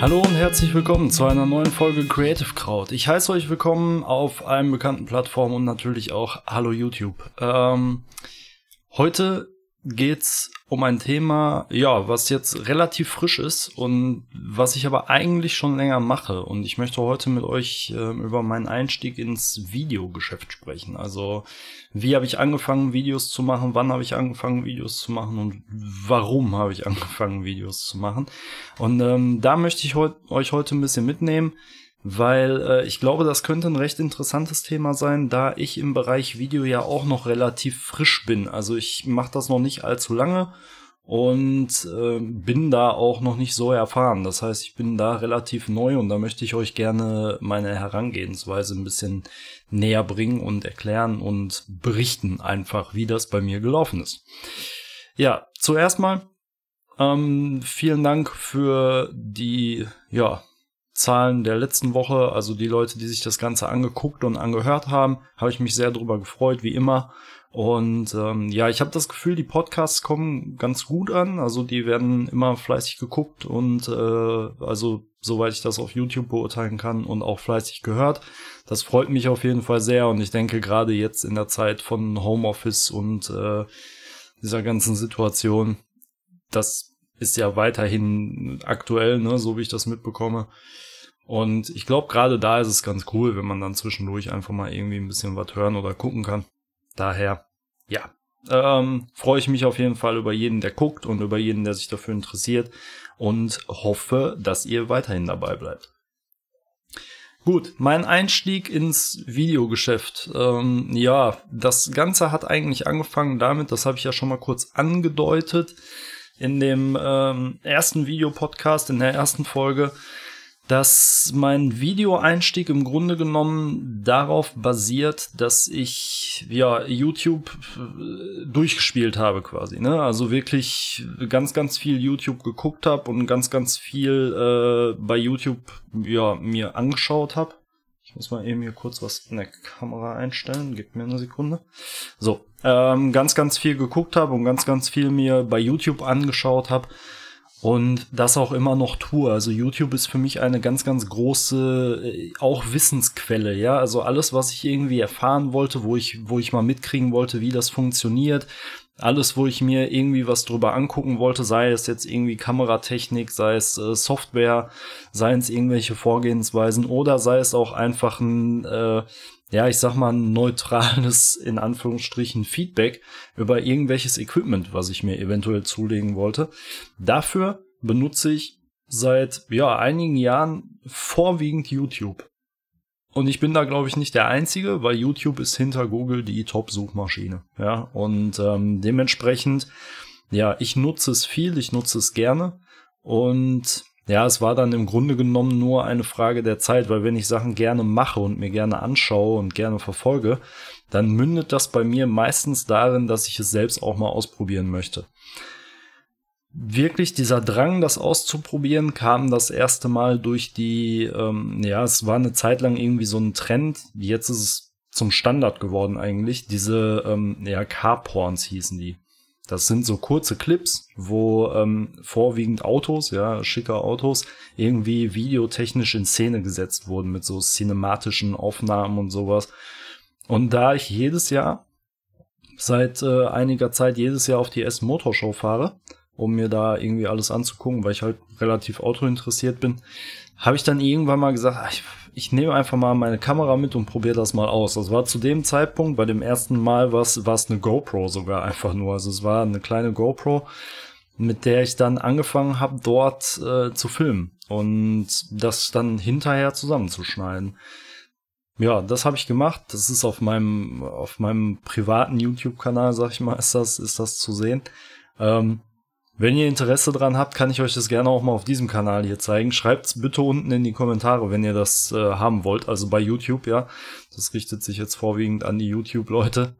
Hallo und herzlich willkommen zu einer neuen Folge Creative Crowd. Ich heiße euch willkommen auf einem bekannten Plattform und natürlich auch Hallo YouTube. Ähm, heute geht's um ein Thema, ja, was jetzt relativ frisch ist und was ich aber eigentlich schon länger mache. Und ich möchte heute mit euch äh, über meinen Einstieg ins Videogeschäft sprechen. Also, wie habe ich angefangen, Videos zu machen? Wann habe ich angefangen, Videos zu machen? Und warum habe ich angefangen, Videos zu machen? Und ähm, da möchte ich heut, euch heute ein bisschen mitnehmen weil äh, ich glaube, das könnte ein recht interessantes Thema sein, da ich im Bereich Video ja auch noch relativ frisch bin. Also ich mache das noch nicht allzu lange und äh, bin da auch noch nicht so erfahren. Das heißt, ich bin da relativ neu und da möchte ich euch gerne meine Herangehensweise ein bisschen näher bringen und erklären und berichten einfach, wie das bei mir gelaufen ist. Ja, zuerst mal ähm, vielen Dank für die ja Zahlen der letzten Woche, also die Leute, die sich das Ganze angeguckt und angehört haben, habe ich mich sehr darüber gefreut, wie immer. Und ähm, ja, ich habe das Gefühl, die Podcasts kommen ganz gut an. Also die werden immer fleißig geguckt und äh, also soweit ich das auf YouTube beurteilen kann und auch fleißig gehört. Das freut mich auf jeden Fall sehr und ich denke gerade jetzt in der Zeit von Homeoffice und äh, dieser ganzen Situation, das ist ja weiterhin aktuell, ne, so wie ich das mitbekomme. Und ich glaube, gerade da ist es ganz cool, wenn man dann zwischendurch einfach mal irgendwie ein bisschen was hören oder gucken kann. Daher, ja, ähm, freue ich mich auf jeden Fall über jeden, der guckt und über jeden, der sich dafür interessiert und hoffe, dass ihr weiterhin dabei bleibt. Gut, mein Einstieg ins Videogeschäft. Ähm, ja, das Ganze hat eigentlich angefangen damit, das habe ich ja schon mal kurz angedeutet in dem ähm, ersten Videopodcast, in der ersten Folge, dass mein Videoeinstieg im Grunde genommen darauf basiert, dass ich ja YouTube äh, durchgespielt habe quasi, ne? Also wirklich ganz ganz viel YouTube geguckt habe und ganz ganz viel äh, bei YouTube ja mir angeschaut habe. Ich muss mal eben hier kurz was in der Kamera einstellen. Gib mir eine Sekunde. So, ähm, ganz ganz viel geguckt habe und ganz ganz viel mir bei YouTube angeschaut habe und das auch immer noch tue. Also YouTube ist für mich eine ganz, ganz große, äh, auch Wissensquelle, ja. Also alles, was ich irgendwie erfahren wollte, wo ich, wo ich mal mitkriegen wollte, wie das funktioniert, alles, wo ich mir irgendwie was drüber angucken wollte, sei es jetzt irgendwie Kameratechnik, sei es äh, Software, sei es irgendwelche Vorgehensweisen oder sei es auch einfach ein, äh, ja, ich sag mal, ein neutrales, in Anführungsstrichen, Feedback über irgendwelches Equipment, was ich mir eventuell zulegen wollte. Dafür benutze ich seit, ja, einigen Jahren vorwiegend YouTube. Und ich bin da, glaube ich, nicht der Einzige, weil YouTube ist hinter Google die Top-Suchmaschine. Ja, und ähm, dementsprechend, ja, ich nutze es viel, ich nutze es gerne. Und ja, es war dann im Grunde genommen nur eine Frage der Zeit, weil wenn ich Sachen gerne mache und mir gerne anschaue und gerne verfolge, dann mündet das bei mir meistens darin, dass ich es selbst auch mal ausprobieren möchte. Wirklich dieser Drang, das auszuprobieren, kam das erste Mal durch die, ähm, ja, es war eine Zeit lang irgendwie so ein Trend, jetzt ist es zum Standard geworden eigentlich, diese, ähm, ja, Car-Porns hießen die. Das sind so kurze Clips, wo ähm, vorwiegend Autos, ja, schicke Autos, irgendwie videotechnisch in Szene gesetzt wurden mit so cinematischen Aufnahmen und sowas. Und da ich jedes Jahr, seit äh, einiger Zeit jedes Jahr auf die Essen Motorshow fahre, um mir da irgendwie alles anzugucken, weil ich halt relativ autointeressiert bin, habe ich dann irgendwann mal gesagt, ach, ich ich nehme einfach mal meine Kamera mit und probiere das mal aus. Das war zu dem Zeitpunkt, bei dem ersten Mal war es eine GoPro sogar einfach nur. Also es war eine kleine GoPro, mit der ich dann angefangen habe, dort äh, zu filmen und das dann hinterher zusammenzuschneiden. Ja, das habe ich gemacht. Das ist auf meinem auf meinem privaten YouTube-Kanal, sag ich mal, ist das ist das zu sehen. Ähm, wenn ihr Interesse dran habt, kann ich euch das gerne auch mal auf diesem Kanal hier zeigen. Schreibt's bitte unten in die Kommentare, wenn ihr das äh, haben wollt. Also bei YouTube, ja. Das richtet sich jetzt vorwiegend an die YouTube-Leute.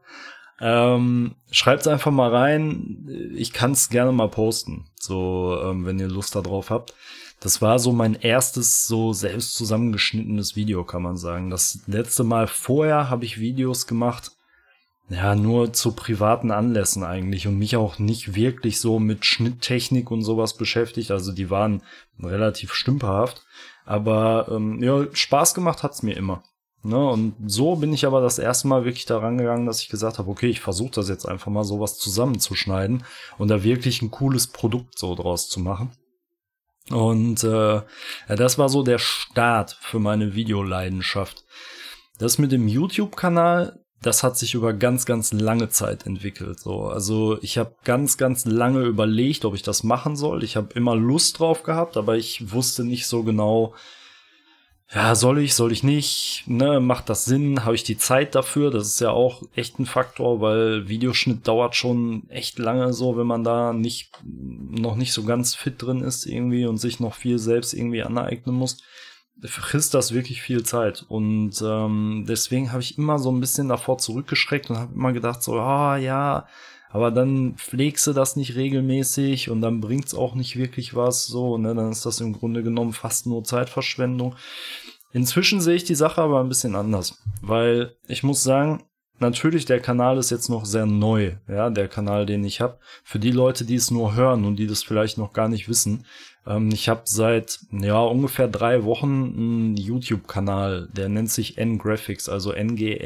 Ähm, schreibt's einfach mal rein. Ich kann's gerne mal posten, so ähm, wenn ihr Lust darauf habt. Das war so mein erstes so selbst zusammengeschnittenes Video, kann man sagen. Das letzte Mal vorher habe ich Videos gemacht, ja, nur zu privaten Anlässen eigentlich und mich auch nicht wirklich so mit Schnitttechnik und sowas beschäftigt. Also die waren relativ stümperhaft. Aber ähm, ja, Spaß gemacht hat's mir immer. Ne, und so bin ich aber das erste Mal wirklich daran gegangen, dass ich gesagt habe, okay, ich versuche das jetzt einfach mal sowas zusammenzuschneiden und da wirklich ein cooles Produkt so draus zu machen. Und äh, ja, das war so der Start für meine Videoleidenschaft. Das mit dem YouTube-Kanal, das hat sich über ganz, ganz lange Zeit entwickelt. So, also ich habe ganz, ganz lange überlegt, ob ich das machen soll. Ich habe immer Lust drauf gehabt, aber ich wusste nicht so genau, ja, soll ich, soll ich nicht, ne, macht das Sinn, habe ich die Zeit dafür? Das ist ja auch echt ein Faktor, weil Videoschnitt dauert schon echt lange so, wenn man da nicht, noch nicht so ganz fit drin ist irgendwie und sich noch viel selbst irgendwie aneignen muss, frisst das wirklich viel Zeit. Und ähm, deswegen habe ich immer so ein bisschen davor zurückgeschreckt und habe immer gedacht, so, ah ja, aber dann pflegst du das nicht regelmäßig und dann bringt's auch nicht wirklich was, so, ne, dann ist das im Grunde genommen fast nur Zeitverschwendung. Inzwischen sehe ich die Sache aber ein bisschen anders, weil ich muss sagen, natürlich der Kanal ist jetzt noch sehr neu, ja, der Kanal, den ich habe. Für die Leute, die es nur hören und die das vielleicht noch gar nicht wissen, ähm, ich habe seit ja ungefähr drei Wochen einen YouTube-Kanal, der nennt sich N-Graphics, also N-G-R-A-P-H-I-X,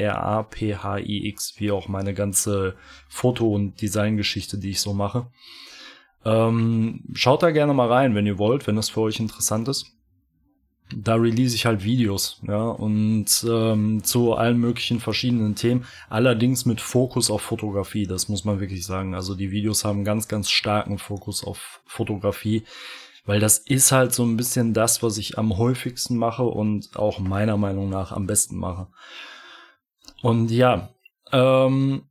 wie auch meine ganze Foto- und Designgeschichte, die ich so mache. Ähm, schaut da gerne mal rein, wenn ihr wollt, wenn das für euch interessant ist da release ich halt Videos, ja, und ähm, zu allen möglichen verschiedenen Themen, allerdings mit Fokus auf Fotografie, das muss man wirklich sagen. Also die Videos haben ganz, ganz starken Fokus auf Fotografie, weil das ist halt so ein bisschen das, was ich am häufigsten mache und auch meiner Meinung nach am besten mache. Und ja, ähm,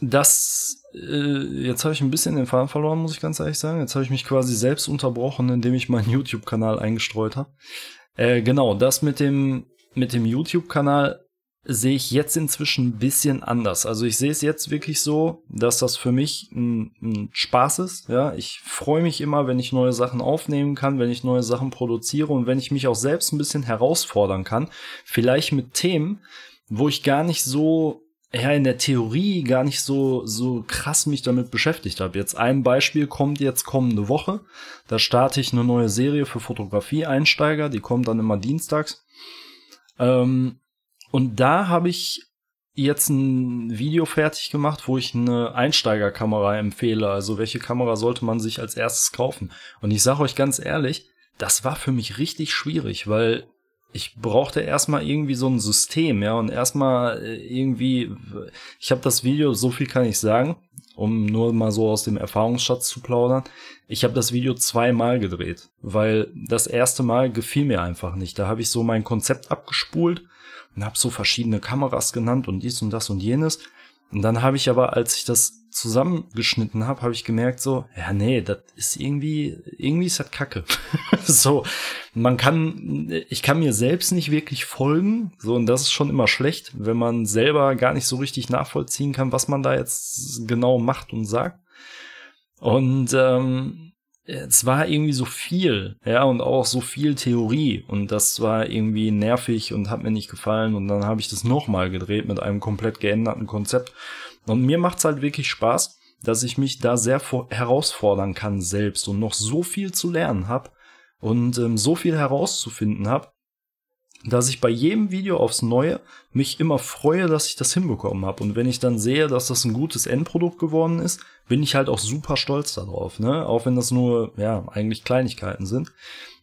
das, äh, jetzt habe ich ein bisschen den Faden verloren, muss ich ganz ehrlich sagen. Jetzt habe ich mich quasi selbst unterbrochen, indem ich meinen YouTube-Kanal eingestreut habe. Äh, genau, das mit dem, mit dem YouTube-Kanal sehe ich jetzt inzwischen ein bisschen anders. Also ich sehe es jetzt wirklich so, dass das für mich ein, ein Spaß ist. Ja, ich freue mich immer, wenn ich neue Sachen aufnehmen kann, wenn ich neue Sachen produziere und wenn ich mich auch selbst ein bisschen herausfordern kann. Vielleicht mit Themen, wo ich gar nicht so ja in der Theorie gar nicht so so krass mich damit beschäftigt habe. Jetzt ein Beispiel kommt jetzt kommende Woche. Da starte ich eine neue Serie für Fotografie-Einsteiger. Die kommt dann immer dienstags. Ähm, und da habe ich jetzt ein Video fertig gemacht, wo ich eine Einsteigerkamera empfehle. Also welche Kamera sollte man sich als erstes kaufen? Und ich sage euch ganz ehrlich, das war für mich richtig schwierig, weil ich brauchte erstmal irgendwie so ein System, ja, und erstmal äh, irgendwie, ich habe das Video, so viel kann ich sagen, um nur mal so aus dem Erfahrungsschatz zu plaudern. Ich habe das Video zweimal gedreht, weil das erste Mal gefiel mir einfach nicht. Da habe ich so mein Konzept abgespult und habe so verschiedene Kameras genannt und dies und das und jenes. Und dann habe ich aber, als ich das zusammengeschnitten habe, habe ich gemerkt so, ja nee, das ist irgendwie, irgendwie ist das Kacke. so, man kann, ich kann mir selbst nicht wirklich folgen, so und das ist schon immer schlecht, wenn man selber gar nicht so richtig nachvollziehen kann, was man da jetzt genau macht und sagt. Und ähm, es war irgendwie so viel, ja, und auch so viel Theorie. Und das war irgendwie nervig und hat mir nicht gefallen. Und dann habe ich das nochmal gedreht mit einem komplett geänderten Konzept. Und mir macht's halt wirklich Spaß, dass ich mich da sehr herausfordern kann selbst und noch so viel zu lernen habe und ähm, so viel herauszufinden habe, dass ich bei jedem Video aufs Neue mich immer freue, dass ich das hinbekommen habe. Und wenn ich dann sehe, dass das ein gutes Endprodukt geworden ist, bin ich halt auch super stolz darauf, ne? Auch wenn das nur, ja, eigentlich Kleinigkeiten sind.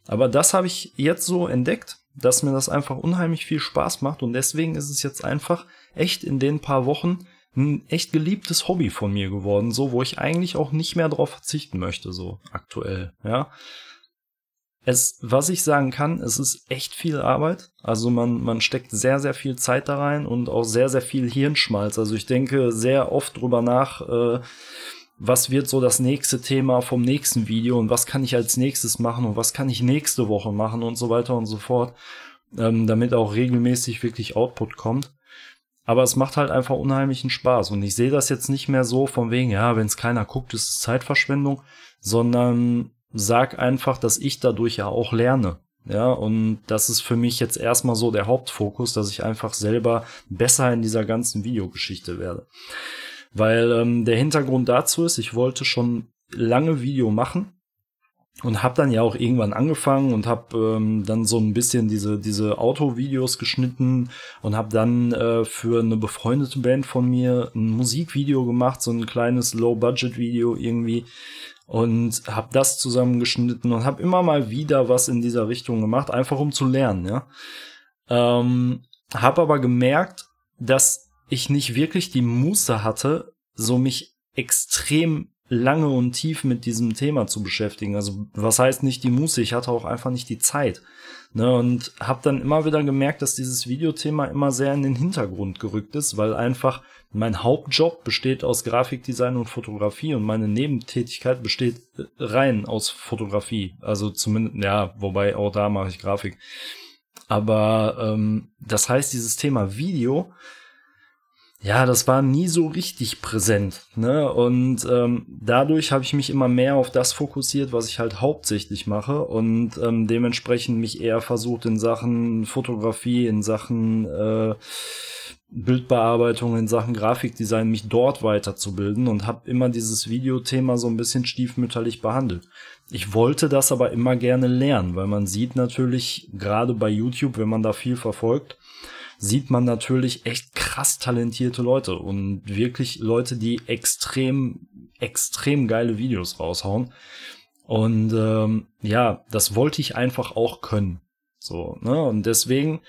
Aber das habe ich jetzt so entdeckt, dass mir das einfach unheimlich viel Spaß macht und deswegen ist es jetzt einfach echt in den paar Wochen ein echt geliebtes Hobby von mir geworden, so, wo ich eigentlich auch nicht mehr darauf verzichten möchte, so aktuell, ja. Es, was ich sagen kann, es ist echt viel Arbeit. Also man, man steckt sehr, sehr viel Zeit da rein und auch sehr, sehr viel Hirnschmalz. Also ich denke sehr oft drüber nach, äh, was wird so das nächste Thema vom nächsten Video und was kann ich als nächstes machen und was kann ich nächste Woche machen und so weiter und so fort, ähm, damit auch regelmäßig wirklich Output kommt. aber es macht halt einfach unheimlichen Spaß. Und ich sehe das jetzt nicht mehr so von wegen, ja, wenn es keiner guckt, ist es Zeitverschwendung, sondern sag einfach, dass ich dadurch ja auch lerne. Ja, und das ist für mich jetzt erstmal so der Hauptfokus, dass ich einfach selber besser in dieser ganzen Videogeschichte werde. Weil ähm, der Hintergrund dazu ist, ich wollte schon lange Video machen und habe dann ja auch irgendwann angefangen und habe ähm, dann so ein bisschen diese diese Autovideos geschnitten und habe dann äh, für eine befreundete Band von mir ein Musikvideo gemacht, so ein kleines Low Budget Video irgendwie und habe das zusammengeschnitten und habe immer mal wieder was in dieser Richtung gemacht, einfach um zu lernen, ja. Ähm, habe aber gemerkt, dass ich nicht wirklich die Muße hatte, so mich extrem lange und tief mit diesem Thema zu beschäftigen. Also was heißt nicht die Muße? Ich hatte auch einfach nicht die Zeit. Ne, und habe dann immer wieder gemerkt, dass dieses Videothema immer sehr in den Hintergrund gerückt ist, weil einfach mein Hauptjob besteht aus Grafikdesign und Fotografie und meine Nebentätigkeit besteht äh, rein aus Fotografie. Also zumindest, ja, wobei auch da mache ich Grafik. Aber ähm, das heißt, dieses Thema Video ja, das war nie so richtig präsent. Ne? Und ähm, dadurch habe ich mich immer mehr auf das fokussiert, was ich halt hauptsächlich mache und ähm, dementsprechend mich eher versucht in Sachen Fotografie, in Sachen äh, Bildbearbeitung, in Sachen Grafikdesign mich dort weiterzubilden und habe immer dieses Videothema so ein bisschen stiefmütterlich behandelt. Ich wollte das aber immer gerne lernen, weil man sieht natürlich gerade bei YouTube, wenn man da viel verfolgt, sieht man natürlich echt krass talentierte Leute und wirklich Leute, die extrem, extrem geile Videos raushauen. Und ähm, ja, das wollte ich einfach auch können. So, ne? Und deswegen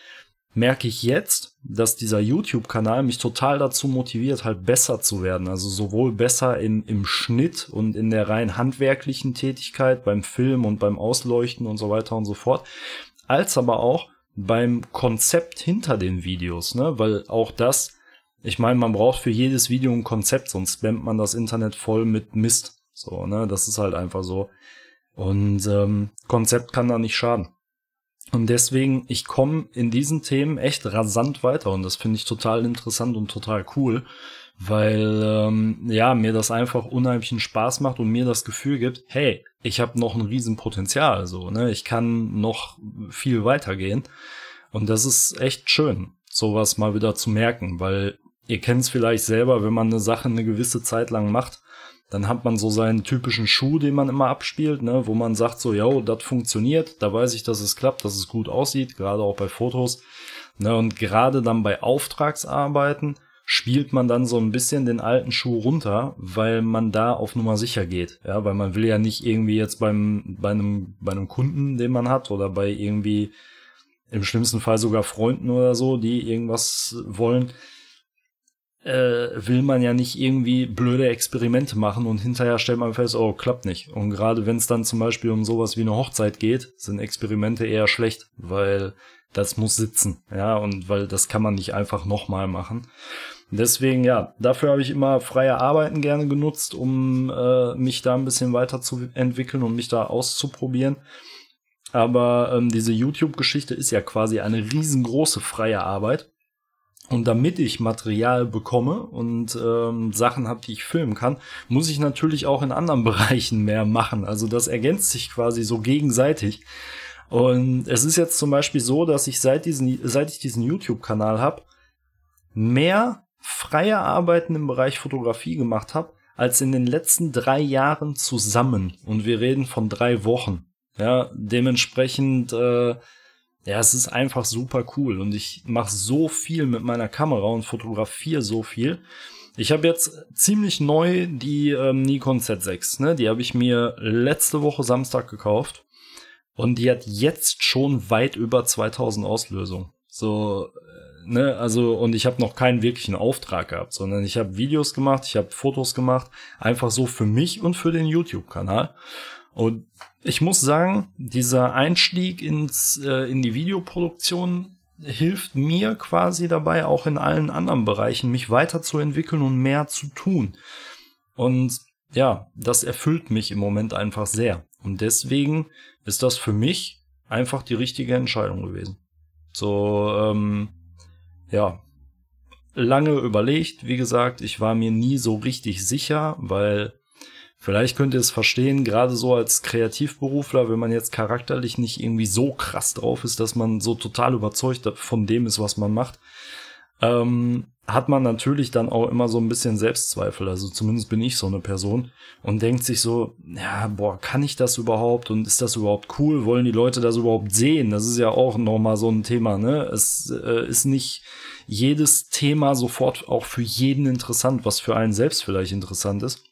merke ich jetzt, dass dieser YouTube-Kanal mich total dazu motiviert, halt besser zu werden. Also sowohl besser in, im Schnitt und in der rein handwerklichen Tätigkeit, beim Film und beim Ausleuchten und so weiter und so fort, als aber auch beim Konzept hinter den Videos, ne? Weil auch das, ich meine, man braucht für jedes Video ein Konzept, sonst spammt man das Internet voll mit Mist. So, ne? Das ist halt einfach so. Und ähm, Konzept kann da nicht schaden. Und deswegen, ich komme in diesen Themen echt rasant weiter und das finde ich total interessant und total cool weil ähm, ja mir das einfach unheimlichen Spaß macht und mir das Gefühl gibt, hey, ich habe noch ein Riesenpotenzial, so ne, ich kann noch viel weitergehen. Und das ist echt schön, sowas mal wieder zu merken, weil ihr kennt es vielleicht selber, wenn man eine Sache eine gewisse Zeit lang macht, dann hat man so seinen typischen Schuh, den man immer abspielt, ne, wo man sagt so, yo, das funktioniert, da weiß ich, dass es klappt, dass es gut aussieht, gerade auch bei Fotos. Ne, und gerade dann bei Auftragsarbeiten spielt man dann so ein bisschen den alten Schuh runter, weil man da auf Nummer sicher geht. Ja, weil man will ja nicht irgendwie jetzt beim, bei einem, bei einem Kunden, den man hat, oder bei irgendwie im schlimmsten Fall sogar Freunden oder so, die irgendwas wollen, äh, will man ja nicht irgendwie blöde Experimente machen und hinterher stellt man fest, oh, klappt nicht. Und gerade wenn es dann zum Beispiel um sowas wie eine Hochzeit geht, sind Experimente eher schlecht, weil das muss sitzen, ja, und weil das kann man nicht einfach nochmal machen. Deswegen, ja, dafür habe ich immer freie Arbeiten gerne genutzt, um äh, mich da ein bisschen weiterzuentwickeln und mich da auszuprobieren. Aber ähm, diese YouTube-Geschichte ist ja quasi eine riesengroße freie Arbeit. Und damit ich Material bekomme und ähm, Sachen habe, die ich filmen kann, muss ich natürlich auch in anderen Bereichen mehr machen. Also das ergänzt sich quasi so gegenseitig. Und es ist jetzt zum Beispiel so, dass ich seit, diesen, seit ich diesen YouTube-Kanal habe, mehr freie Arbeiten im Bereich Fotografie gemacht habe, als in den letzten drei Jahren zusammen. Und wir reden von drei Wochen. Ja, dementsprechend, äh, ja, es ist einfach super cool. Und ich mache so viel mit meiner Kamera und fotografiere so viel. Ich habe jetzt ziemlich neu die ähm, Nikon Z6. Ne? Die habe ich mir letzte Woche Samstag gekauft. Und die hat jetzt schon weit über 2000 Auslösungen. So, ne, also und ich habe noch keinen wirklichen Auftrag gehabt, sondern ich habe Videos gemacht, ich habe Fotos gemacht, einfach so für mich und für den YouTube-Kanal. Und ich muss sagen, dieser Einstieg ins äh, in die Videoproduktion hilft mir quasi dabei, auch in allen anderen Bereichen mich weiterzuentwickeln und mehr zu tun. Und ja, das erfüllt mich im Moment einfach sehr. Und deswegen ist das für mich einfach die richtige Entscheidung gewesen. So, ähm, ja, lange überlegt. Wie gesagt, ich war mir nie so richtig sicher, weil vielleicht könnt ihr es verstehen, gerade so als Kreativberufler, wenn man jetzt charakterlich nicht irgendwie so krass drauf ist, dass man so total überzeugt von dem ist, was man macht, ähm, hat man natürlich dann auch immer so ein bisschen Selbstzweifel. Also zumindest bin ich so eine Person und denkt sich so, ja, boah, kann ich das überhaupt und ist das überhaupt cool? Wollen die Leute das überhaupt sehen? Das ist ja auch nochmal so ein Thema, ne? Es äh, ist nicht jedes Thema sofort auch für jeden interessant, was für einen selbst vielleicht interessant ist.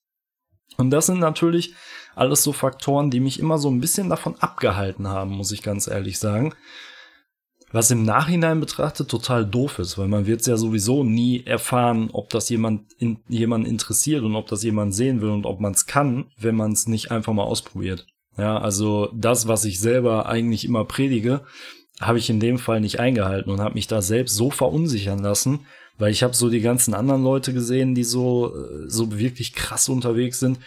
Und das sind natürlich alles so Faktoren, die mich immer so ein bisschen davon abgehalten haben, muss ich ganz ehrlich sagen. Was im Nachhinein betrachtet total doof ist, weil man wird ja sowieso nie erfahren, ob das jemand in, jemand interessiert und ob das jemand sehen will und ob man es kann, wenn man es nicht einfach mal ausprobiert. Ja, also das, was ich selber eigentlich immer predige, habe ich in dem Fall nicht eingehalten und habe mich da selbst so verunsichern lassen, weil ich habe so die ganzen anderen Leute gesehen, die so äh, so wirklich krass unterwegs sind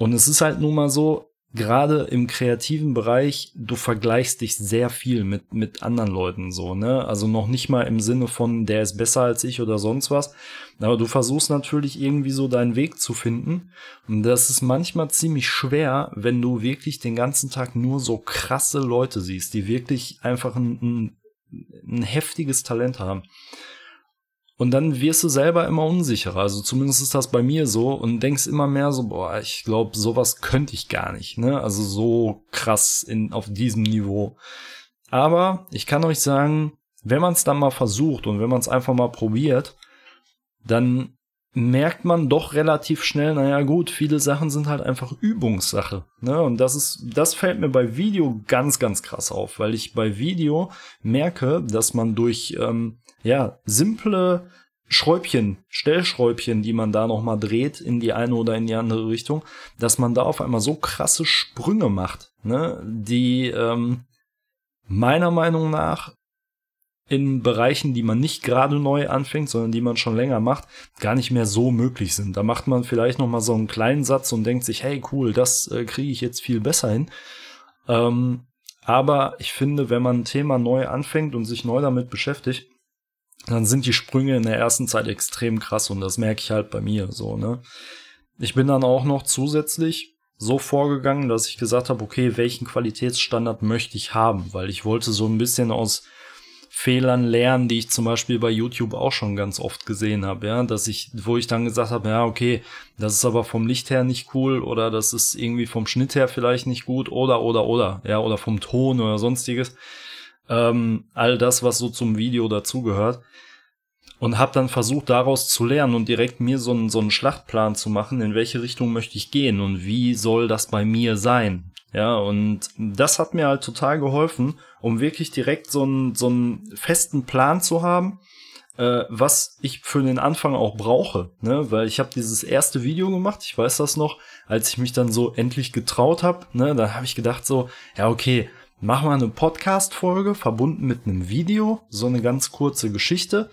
und es ist halt nun mal so, gerade im kreativen Bereich, du vergleichst dich sehr viel mit, mit anderen Leuten so, ne? Also noch nicht mal im Sinne von, der ist besser als ich oder sonst was. Aber du versuchst natürlich irgendwie so deinen Weg zu finden. Und das ist manchmal ziemlich schwer, wenn du wirklich den ganzen Tag nur so krasse Leute siehst, die wirklich einfach ein, ein, ein heftiges Talent haben. Und dann wirst du selber immer unsicherer. Also zumindest ist das bei mir so und denkst immer mehr so, boah, ich glaube, sowas könnte ich gar nicht, ne? Also so krass in, auf diesem Niveau. Aber ich kann euch sagen, wenn man es dann mal versucht und wenn man es einfach mal probiert, dann merkt man doch relativ schnell, naja gut, viele Sachen sind halt einfach Übungssache. Ne? Und das ist, das fällt mir bei Video ganz, ganz krass auf, weil ich bei Video merke, dass man durch ähm, ja, simple Schräubchen, Stellschräubchen, die man da nochmal dreht in die eine oder in die andere Richtung, dass man da auf einmal so krasse Sprünge macht, ne, die ähm, meiner Meinung nach in Bereichen, die man nicht gerade neu anfängt, sondern die man schon länger macht, gar nicht mehr so möglich sind. Da macht man vielleicht noch mal so einen kleinen Satz und denkt sich, hey cool, das äh, kriege ich jetzt viel besser hin. Ähm, aber ich finde, wenn man ein Thema neu anfängt und sich neu damit beschäftigt, dann sind die Sprünge in der ersten Zeit extrem krass und das merke ich halt bei mir so, ne? Ich bin dann auch noch zusätzlich so vorgegangen, dass ich gesagt habe, okay, welchen Qualitätsstandard möchte ich haben, weil ich wollte so ein bisschen aus Fehlern lernen, die ich zum Beispiel bei YouTube auch schon ganz oft gesehen habe, ja, dass ich, wo ich dann gesagt habe, ja, okay, das ist aber vom Licht her nicht cool oder das ist irgendwie vom Schnitt her vielleicht nicht gut oder oder oder, ja, oder vom Ton oder sonstiges ähm, all das, was so zum Video dazugehört. Und habe dann versucht, daraus zu lernen und direkt mir so einen, so einen Schlachtplan zu machen, in welche Richtung möchte ich gehen und wie soll das bei mir sein. Ja, und das hat mir halt total geholfen, um wirklich direkt so einen, so einen festen Plan zu haben, äh, was ich für den Anfang auch brauche. Ne? Weil ich habe dieses erste Video gemacht, ich weiß das noch, als ich mich dann so endlich getraut habe, ne, da habe ich gedacht so, ja, okay, Mach mal eine Podcast-Folge verbunden mit einem Video, so eine ganz kurze Geschichte.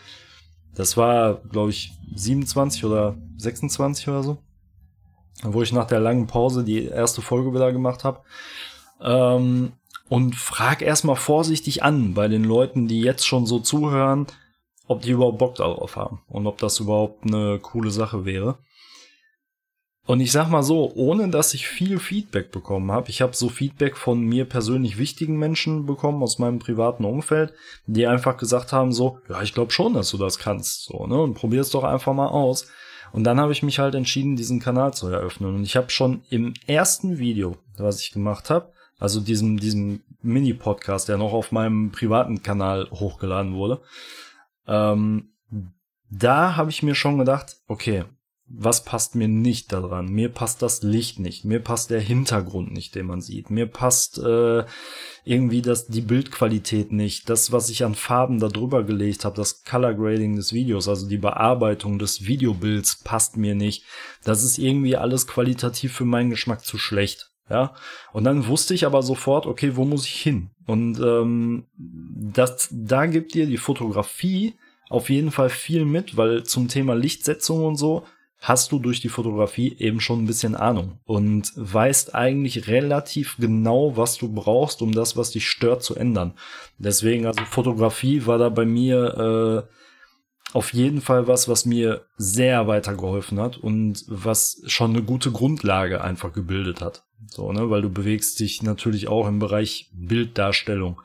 Das war, glaube ich, 27 oder 26 oder so, wo ich nach der langen Pause die erste Folge wieder gemacht habe. Ähm, und frag erstmal vorsichtig an bei den Leuten, die jetzt schon so zuhören, ob die überhaupt Bock darauf haben und ob das überhaupt eine coole Sache wäre. Und ich sag mal so, ohne dass ich viel Feedback bekommen habe, ich habe so Feedback von mir persönlich wichtigen Menschen bekommen aus meinem privaten Umfeld, die einfach gesagt haben so, ja, ich glaube schon, dass du das kannst, so, ne, und probier's doch einfach mal aus. Und dann habe ich mich halt entschieden, diesen Kanal zu eröffnen. Und ich habe schon im ersten Video, was ich gemacht habe, also diesem, diesem Mini-Podcast, der noch auf meinem privaten Kanal hochgeladen wurde, ähm, da habe ich mir schon gedacht, okay, was passt mir nicht daran? Mir passt das Licht nicht, mir passt der Hintergrund nicht, den man sieht, mir passt äh, irgendwie das die Bildqualität nicht, das was ich an Farben da drüber gelegt habe, das Color Grading des Videos, also die Bearbeitung des Videobilds passt mir nicht. Das ist irgendwie alles qualitativ für meinen Geschmack zu schlecht. Ja, und dann wusste ich aber sofort, okay, wo muss ich hin? Und ähm, das, da gibt dir die Fotografie auf jeden Fall viel mit, weil zum Thema Lichtsetzung und so hast du durch die Fotografie eben schon ein bisschen Ahnung und weißt eigentlich relativ genau, was du brauchst, um das, was dich stört, zu ändern. Deswegen, also Fotografie war da bei mir auf jeden Fall was, was mir sehr weitergeholfen hat und was schon eine gute Grundlage einfach gebildet hat. So, ne, weil du bewegst dich natürlich auch im Bereich Bilddarstellung.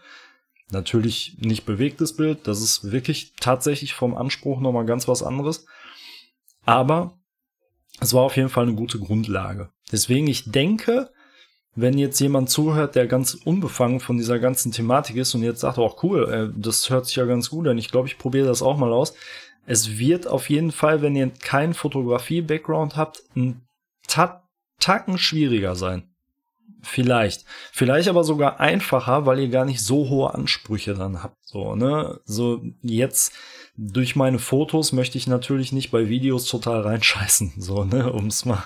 Natürlich nicht bewegtes Bild, das ist wirklich tatsächlich vom Anspruch nochmal ganz was anderes. Aber es war auf jeden Fall eine gute Grundlage. Deswegen, ich denke, wenn jetzt jemand zuhört, der ganz unbefangen von dieser ganzen Thematik ist und jetzt sagt, oh, cool, äh, das hört sich ja ganz gut an, ich glaube, ich probiere das auch mal aus. Es wird auf jeden Fall, wenn ihr keinen Fotografie-Background habt, ein Tacken schwieriger sein. Vielleicht. Vielleicht aber sogar einfacher, weil ihr gar nicht so hohe Ansprüche dann habt. So, ne? So, jetzt durch meine Fotos möchte ich natürlich nicht bei Videos total reinscheißen, so, ne, um es mal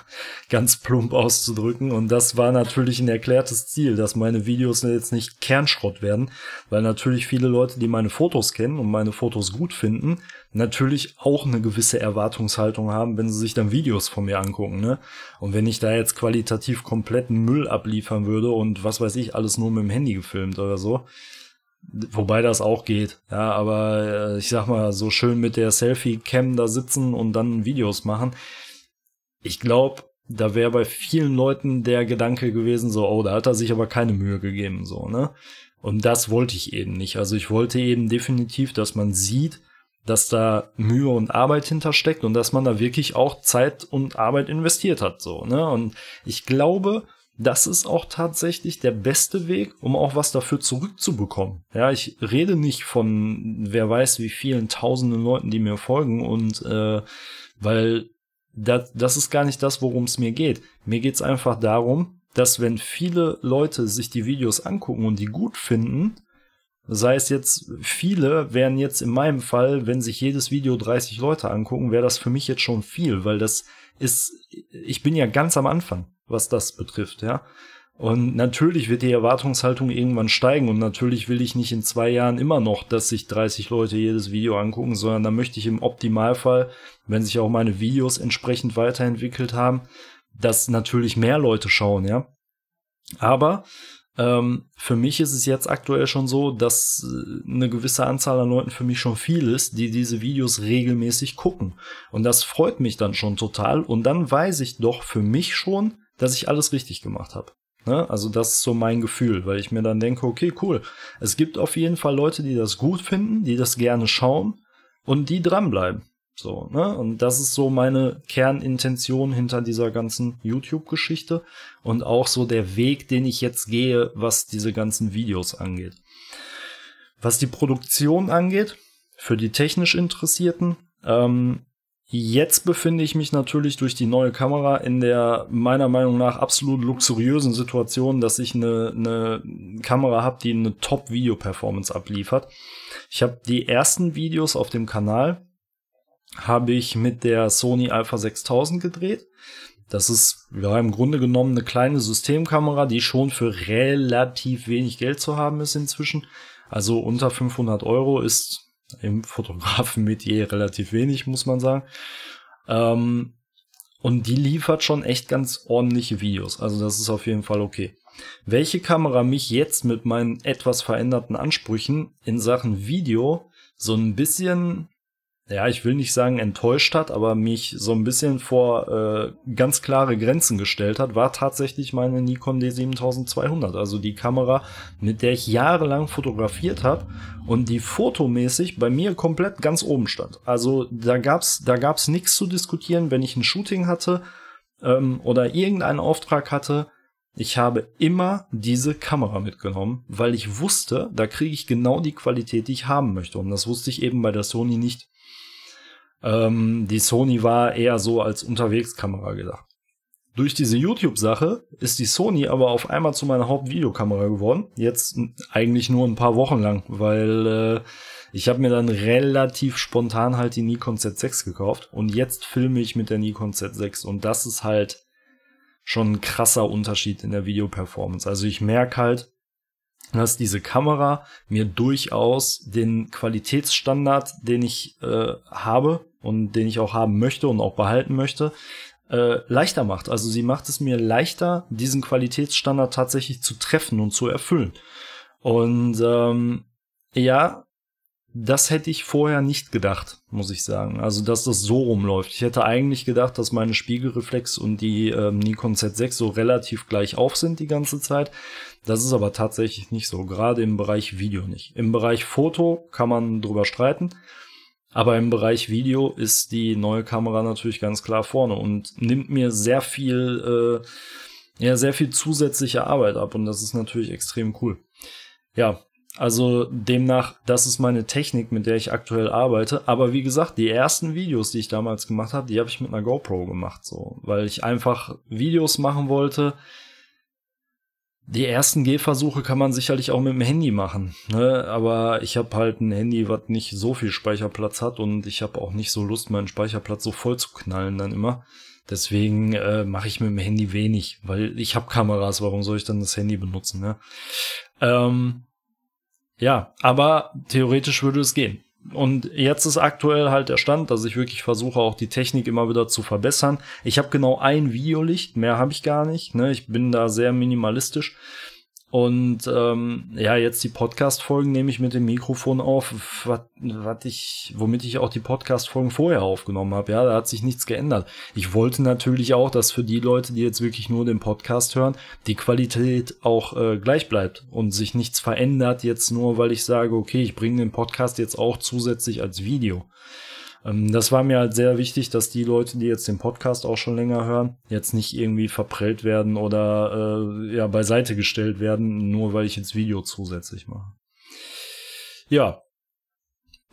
ganz plump auszudrücken. Und das war natürlich ein erklärtes Ziel, dass meine Videos jetzt nicht Kernschrott werden, weil natürlich viele Leute, die meine Fotos kennen und meine Fotos gut finden, natürlich auch eine gewisse Erwartungshaltung haben, wenn sie sich dann Videos von mir angucken, ne? Und wenn ich da jetzt qualitativ kompletten Müll abliefern würde und was weiß ich, alles nur mit dem Handy gefilmt oder so, Wobei das auch geht, ja, aber äh, ich sag mal, so schön mit der Selfie-Cam da sitzen und dann Videos machen. Ich glaube, da wäre bei vielen Leuten der Gedanke gewesen, so, oh, da hat er sich aber keine Mühe gegeben, so, ne? Und das wollte ich eben nicht. Also ich wollte eben definitiv, dass man sieht, dass da Mühe und Arbeit hintersteckt und dass man da wirklich auch Zeit und Arbeit investiert hat, so, ne? Und ich glaube, das ist auch tatsächlich der beste Weg, um auch was dafür zurückzubekommen. Ja, ich rede nicht von wer weiß wie vielen tausenden Leuten, die mir folgen und äh, weil das, das ist gar nicht das, worum es mir geht. Mir geht's einfach darum, dass wenn viele Leute sich die Videos angucken und die gut finden, sei es jetzt viele, wären jetzt in meinem Fall, wenn sich jedes Video 30 Leute angucken, wäre das für mich jetzt schon viel, weil das ist, ich bin ja ganz am Anfang was das betrifft, ja. Und natürlich wird die Erwartungshaltung irgendwann steigen und natürlich will ich nicht in zwei Jahren immer noch, dass sich 30 Leute jedes Video angucken, sondern da möchte ich im Optimalfall, wenn sich auch meine Videos entsprechend weiterentwickelt haben, dass natürlich mehr Leute schauen, ja. Aber ähm, für mich ist es jetzt aktuell schon so, dass äh, eine gewisse Anzahl an Leuten für mich schon viel ist, die diese Videos regelmäßig gucken. Und das freut mich dann schon total. Und dann weiß ich doch für mich schon, dass ich alles richtig gemacht habe. Ne? Also das ist so mein Gefühl, weil ich mir dann denke, okay, cool. Es gibt auf jeden Fall Leute, die das gut finden, die das gerne schauen und die dranbleiben. So, ne? Und das ist so meine Kernintention hinter dieser ganzen YouTube-Geschichte und auch so der Weg, den ich jetzt gehe, was diese ganzen Videos angeht. Was die Produktion angeht, für die technisch Interessierten, ähm, Jetzt befinde ich mich natürlich durch die neue Kamera in der meiner Meinung nach absolut luxuriösen Situation, dass ich eine, eine Kamera habe, die eine Top-Video-Performance abliefert. Ich habe die ersten Videos auf dem Kanal habe ich mit der Sony Alpha 6000 gedreht. Das ist ja im Grunde genommen eine kleine Systemkamera, die schon für relativ wenig Geld zu haben ist inzwischen. Also unter 500 Euro ist im Fotografenmetier relativ wenig, muss man sagen. Ähm, und die liefert schon echt ganz ordentliche Videos. Also das ist auf jeden Fall okay. Welche Kamera mich jetzt mit meinen etwas veränderten Ansprüchen in Sachen Video so ein bisschen ja, ich will nicht sagen enttäuscht hat, aber mich so ein bisschen vor äh, ganz klare Grenzen gestellt hat, war tatsächlich meine Nikon D7200. Also die Kamera, mit der ich jahrelang fotografiert habe und die fotomäßig bei mir komplett ganz oben stand. Also da gab's da gab's nichts zu diskutieren, wenn ich ein Shooting hatte ähm, oder irgendeinen Auftrag hatte. Ich habe immer diese Kamera mitgenommen, weil ich wusste, da kriege ich genau die Qualität, die ich haben möchte. Und das wusste ich eben bei der Sony nicht. Ähm, die Sony war eher so als Unterwegskamera gedacht. Durch diese YouTube-Sache ist die Sony aber auf einmal zu meiner Hauptvideokamera geworden. Jetzt eigentlich nur ein paar Wochen lang, weil äh, ich habe mir dann relativ spontan halt die Nikon Z6 gekauft und jetzt filme ich mit der Nikon Z6 und das ist halt schon ein krasser Unterschied in der Videoperformance. Also ich merke halt, dass diese Kamera mir durchaus den Qualitätsstandard, den ich äh, habe und den ich auch haben möchte und auch behalten möchte, äh, leichter macht. Also sie macht es mir leichter, diesen Qualitätsstandard tatsächlich zu treffen und zu erfüllen. Und ähm, ja, das hätte ich vorher nicht gedacht, muss ich sagen. Also, dass das so rumläuft. Ich hätte eigentlich gedacht, dass meine Spiegelreflex und die ähm, Nikon Z6 so relativ gleich auf sind die ganze Zeit. Das ist aber tatsächlich nicht so, gerade im Bereich Video nicht. Im Bereich Foto kann man drüber streiten, aber im Bereich Video ist die neue Kamera natürlich ganz klar vorne und nimmt mir sehr viel, äh, ja, sehr viel zusätzliche Arbeit ab und das ist natürlich extrem cool. Ja, also demnach, das ist meine Technik, mit der ich aktuell arbeite. Aber wie gesagt, die ersten Videos, die ich damals gemacht habe, die habe ich mit einer GoPro gemacht, so, weil ich einfach Videos machen wollte. Die ersten Gehversuche kann man sicherlich auch mit dem Handy machen, ne? aber ich habe halt ein Handy, was nicht so viel Speicherplatz hat und ich habe auch nicht so Lust, meinen Speicherplatz so voll zu knallen dann immer. Deswegen äh, mache ich mit dem Handy wenig, weil ich habe Kameras, warum soll ich dann das Handy benutzen? Ne? Ähm, ja, aber theoretisch würde es gehen. Und jetzt ist aktuell halt der Stand, dass ich wirklich versuche, auch die Technik immer wieder zu verbessern. Ich habe genau ein Videolicht, mehr habe ich gar nicht. Ne? Ich bin da sehr minimalistisch. Und ähm, ja, jetzt die Podcast-Folgen nehme ich mit dem Mikrofon auf, was ich, womit ich auch die Podcast-Folgen vorher aufgenommen habe. Ja, da hat sich nichts geändert. Ich wollte natürlich auch, dass für die Leute, die jetzt wirklich nur den Podcast hören, die Qualität auch äh, gleich bleibt und sich nichts verändert, jetzt nur weil ich sage, okay, ich bringe den Podcast jetzt auch zusätzlich als Video. Ähm, das war mir halt sehr wichtig, dass die Leute, die jetzt den Podcast auch schon länger hören, jetzt nicht irgendwie verprellt werden oder äh, ja beiseite gestellt werden, nur weil ich jetzt Video zusätzlich mache. Ja.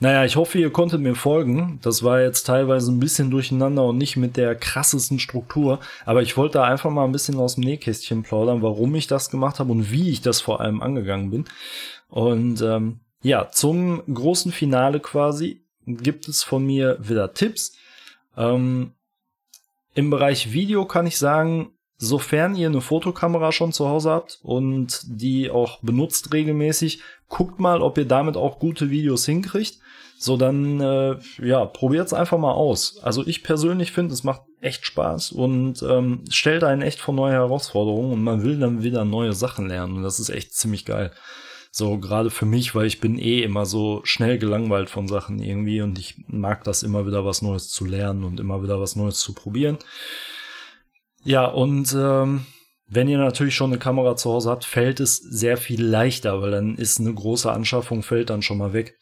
Naja, ich hoffe, ihr konntet mir folgen. Das war jetzt teilweise ein bisschen durcheinander und nicht mit der krassesten Struktur. Aber ich wollte da einfach mal ein bisschen aus dem Nähkästchen plaudern, warum ich das gemacht habe und wie ich das vor allem angegangen bin. Und ähm, ja, zum großen Finale quasi gibt es von mir wieder Tipps. Ähm, Im Bereich Video kann ich sagen, sofern ihr eine Fotokamera schon zu Hause habt und die auch benutzt regelmäßig, guckt mal, ob ihr damit auch gute Videos hinkriegt. So, dann, äh, ja, probiert's einfach mal aus. Also ich persönlich finde, es macht echt Spaß und ähm, stellt einen echt vor neue Herausforderungen und man will dann wieder neue Sachen lernen und das ist echt ziemlich geil. So gerade für mich, weil ich bin eh immer so schnell gelangweilt von Sachen irgendwie und ich mag das immer wieder was Neues zu lernen und immer wieder was Neues zu probieren. Ja, und ähm, wenn ihr natürlich schon eine Kamera zu Hause habt, fällt es sehr viel leichter, weil dann ist eine große Anschaffung, fällt dann schon mal weg.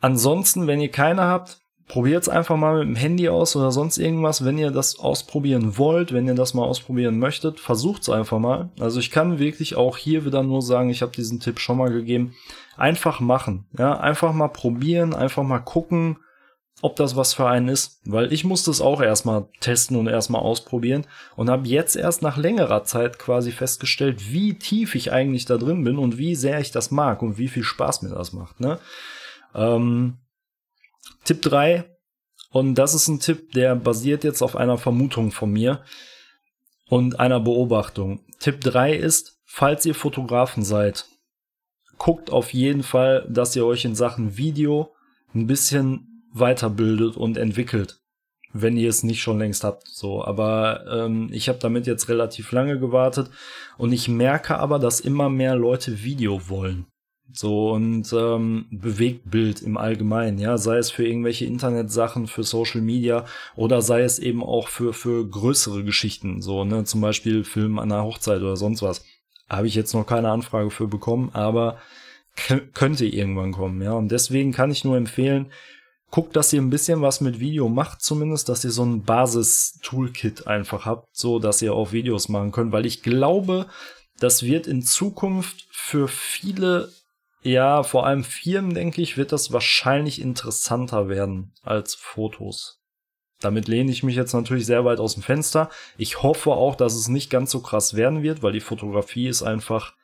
Ansonsten, wenn ihr keine habt, probiert es einfach mal mit dem Handy aus oder sonst irgendwas. Wenn ihr das ausprobieren wollt, wenn ihr das mal ausprobieren möchtet, versucht es einfach mal. Also ich kann wirklich auch hier wieder nur sagen, ich habe diesen Tipp schon mal gegeben. Einfach machen. Ja, einfach mal probieren, einfach mal gucken, ob das was für einen ist. Weil ich musste es auch erstmal testen und erstmal ausprobieren und habe jetzt erst nach längerer Zeit quasi festgestellt, wie tief ich eigentlich da drin bin und wie sehr ich das mag und wie viel Spaß mir das macht. Ne? Ähm, Tipp 3, und das ist ein Tipp, der basiert jetzt auf einer Vermutung von mir und einer Beobachtung. Tipp 3 ist, falls ihr Fotografen seid, guckt auf jeden Fall, dass ihr euch in Sachen Video ein bisschen weiterbildet und entwickelt, wenn ihr es nicht schon längst habt. So, aber ähm, ich habe damit jetzt relativ lange gewartet und ich merke aber, dass immer mehr Leute Video wollen. So und ähm, Bewegtbild im Allgemeinen, ja, sei es für irgendwelche Internetsachen, für Social Media oder sei es eben auch für, für größere Geschichten, so, ne, zum Beispiel Film an einer Hochzeit oder sonst was. Habe ich jetzt noch keine Anfrage für bekommen, aber könnte irgendwann kommen, ja. Und deswegen kann ich nur empfehlen, guckt, dass ihr ein bisschen was mit Video macht, zumindest, dass ihr so ein Basis-Toolkit einfach habt, so dass ihr auch Videos machen könnt, weil ich glaube, das wird in Zukunft für viele ja, vor allem Firmen, denke ich, wird das wahrscheinlich interessanter werden als Fotos. Damit lehne ich mich jetzt natürlich sehr weit aus dem Fenster. Ich hoffe auch, dass es nicht ganz so krass werden wird, weil die Fotografie ist einfach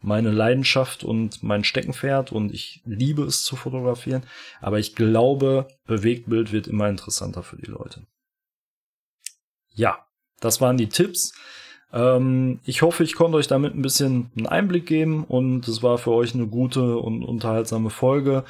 meine Leidenschaft und mein Steckenpferd und ich liebe es zu fotografieren. Aber ich glaube, Bewegtbild wird immer interessanter für die Leute. Ja, das waren die Tipps. Ähm, ich hoffe, ich konnte euch damit ein bisschen einen Einblick geben und es war für euch eine gute und unterhaltsame Folge.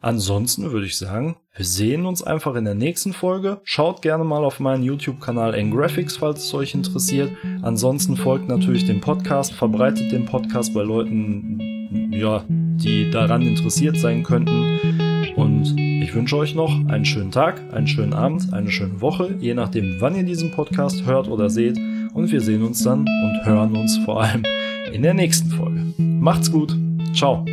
Ansonsten würde ich sagen, wir sehen uns einfach in der nächsten Folge. Schaut gerne mal auf meinen YouTube-Kanal N-Graphics, falls es euch interessiert. Ansonsten folgt natürlich dem Podcast, verbreitet den Podcast bei Leuten, ja, die daran interessiert sein könnten. Und ich wünsche euch noch einen schönen Tag, einen schönen Abend, eine schöne Woche, je nachdem, wann ihr diesen Podcast hört oder seht. Und wir sehen uns dann und hören uns vor allem in der nächsten Folge. Macht's gut. Ciao.